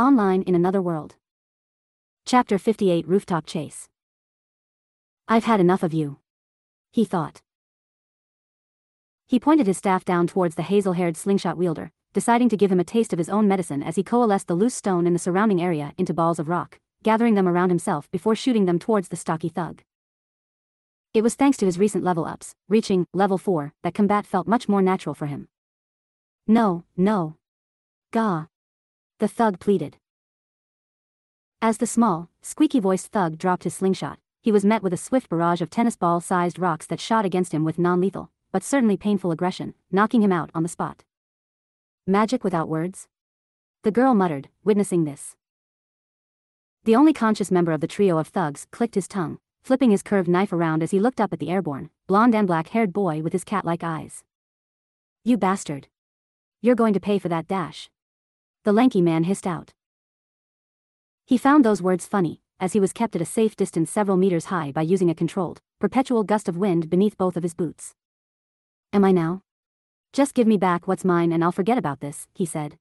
Online in Another World. Chapter 58 Rooftop Chase. I've had enough of you. He thought. He pointed his staff down towards the hazel haired slingshot wielder, deciding to give him a taste of his own medicine as he coalesced the loose stone in the surrounding area into balls of rock, gathering them around himself before shooting them towards the stocky thug. It was thanks to his recent level ups, reaching level 4, that combat felt much more natural for him. No, no. Gah. The thug pleaded. As the small, squeaky voiced thug dropped his slingshot, he was met with a swift barrage of tennis ball sized rocks that shot against him with non lethal, but certainly painful aggression, knocking him out on the spot. Magic without words? The girl muttered, witnessing this. The only conscious member of the trio of thugs clicked his tongue, flipping his curved knife around as he looked up at the airborne, blonde and black haired boy with his cat like eyes. You bastard. You're going to pay for that dash. The lanky man hissed out. He found those words funny, as he was kept at a safe distance several meters high by using a controlled, perpetual gust of wind beneath both of his boots. Am I now? Just give me back what's mine and I'll forget about this, he said.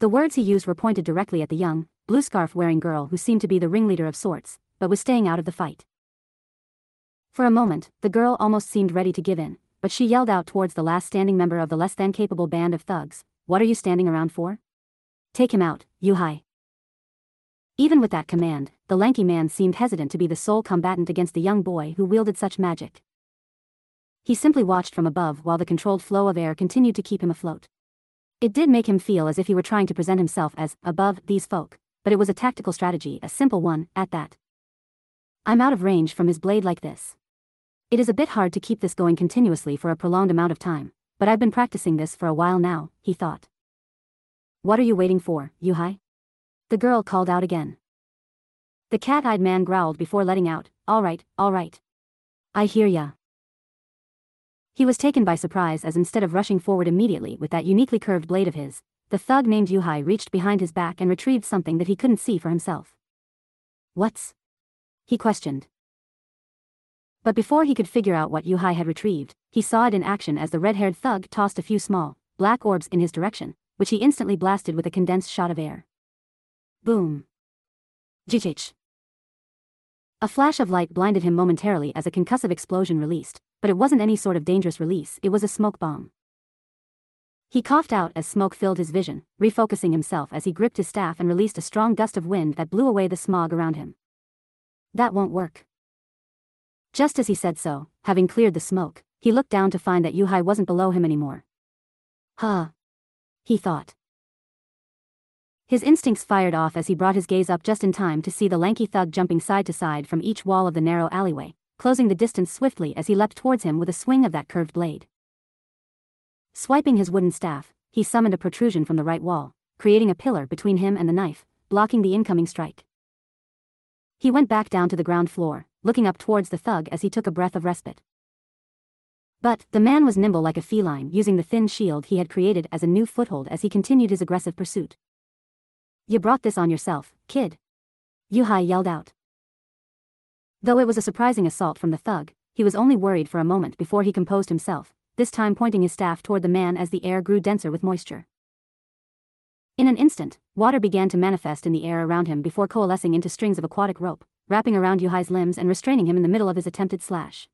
The words he used were pointed directly at the young, blue scarf wearing girl who seemed to be the ringleader of sorts, but was staying out of the fight. For a moment, the girl almost seemed ready to give in, but she yelled out towards the last standing member of the less than capable band of thugs, What are you standing around for? Take him out, Yuhai. Even with that command, the lanky man seemed hesitant to be the sole combatant against the young boy who wielded such magic. He simply watched from above while the controlled flow of air continued to keep him afloat. It did make him feel as if he were trying to present himself as above these folk, but it was a tactical strategy, a simple one, at that. I'm out of range from his blade like this. It is a bit hard to keep this going continuously for a prolonged amount of time, but I've been practicing this for a while now, he thought. What are you waiting for, Yuhai? The girl called out again. The cat-eyed man growled before letting out, all right, all right. I hear ya. He was taken by surprise as instead of rushing forward immediately with that uniquely curved blade of his, the thug named Yuhai reached behind his back and retrieved something that he couldn't see for himself. What's? He questioned. But before he could figure out what Yuhai had retrieved, he saw it in action as the red-haired thug tossed a few small, black orbs in his direction, which he instantly blasted with a condensed shot of air. Boom. Jichich. A flash of light blinded him momentarily as a concussive explosion released, but it wasn't any sort of dangerous release, it was a smoke bomb. He coughed out as smoke filled his vision, refocusing himself as he gripped his staff and released a strong gust of wind that blew away the smog around him. That won't work. Just as he said so, having cleared the smoke, he looked down to find that Yuhai wasn't below him anymore. Huh. He thought. His instincts fired off as he brought his gaze up just in time to see the lanky thug jumping side to side from each wall of the narrow alleyway, closing the distance swiftly as he leapt towards him with a swing of that curved blade. Swiping his wooden staff, he summoned a protrusion from the right wall, creating a pillar between him and the knife, blocking the incoming strike. He went back down to the ground floor, looking up towards the thug as he took a breath of respite. But, the man was nimble like a feline using the thin shield he had created as a new foothold as he continued his aggressive pursuit. You brought this on yourself, kid. Yuhai yelled out. Though it was a surprising assault from the thug, he was only worried for a moment before he composed himself, this time pointing his staff toward the man as the air grew denser with moisture. In an instant, water began to manifest in the air around him before coalescing into strings of aquatic rope, wrapping around Yuhai's limbs and restraining him in the middle of his attempted slash.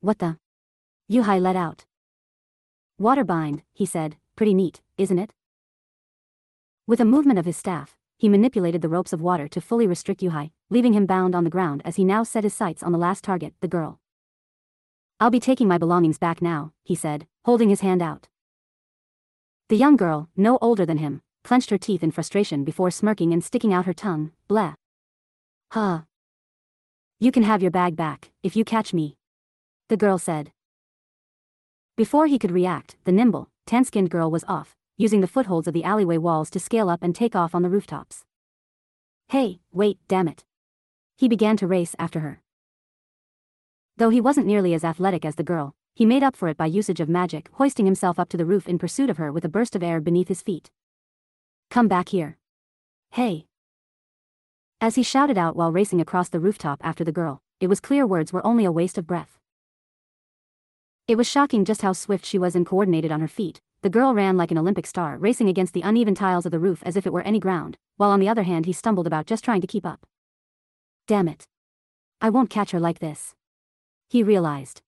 What the? Yuhai let out. Water bind, he said, pretty neat, isn't it? With a movement of his staff, he manipulated the ropes of water to fully restrict Yuhai, leaving him bound on the ground as he now set his sights on the last target, the girl. I'll be taking my belongings back now, he said, holding his hand out. The young girl, no older than him, clenched her teeth in frustration before smirking and sticking out her tongue, bleh. Huh. You can have your bag back, if you catch me. The girl said. Before he could react, the nimble, tan-skinned girl was off, using the footholds of the alleyway walls to scale up and take off on the rooftops. Hey, wait, damn it. He began to race after her. Though he wasn't nearly as athletic as the girl, he made up for it by usage of magic, hoisting himself up to the roof in pursuit of her with a burst of air beneath his feet. Come back here. Hey. As he shouted out while racing across the rooftop after the girl, it was clear words were only a waste of breath. It was shocking just how swift she was and coordinated on her feet, the girl ran like an Olympic star racing against the uneven tiles of the roof as if it were any ground, while on the other hand he stumbled about just trying to keep up. Damn it. I won't catch her like this. He realized.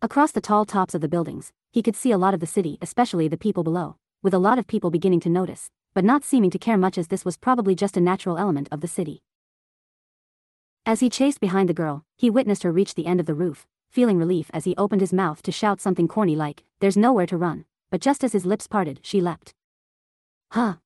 Across the tall tops of the buildings, he could see a lot of the city, especially the people below, with a lot of people beginning to notice, but not seeming to care much as this was probably just a natural element of the city. As he chased behind the girl, he witnessed her reach the end of the roof, feeling relief as he opened his mouth to shout something corny like, There's nowhere to run, but just as his lips parted, she leapt. Huh.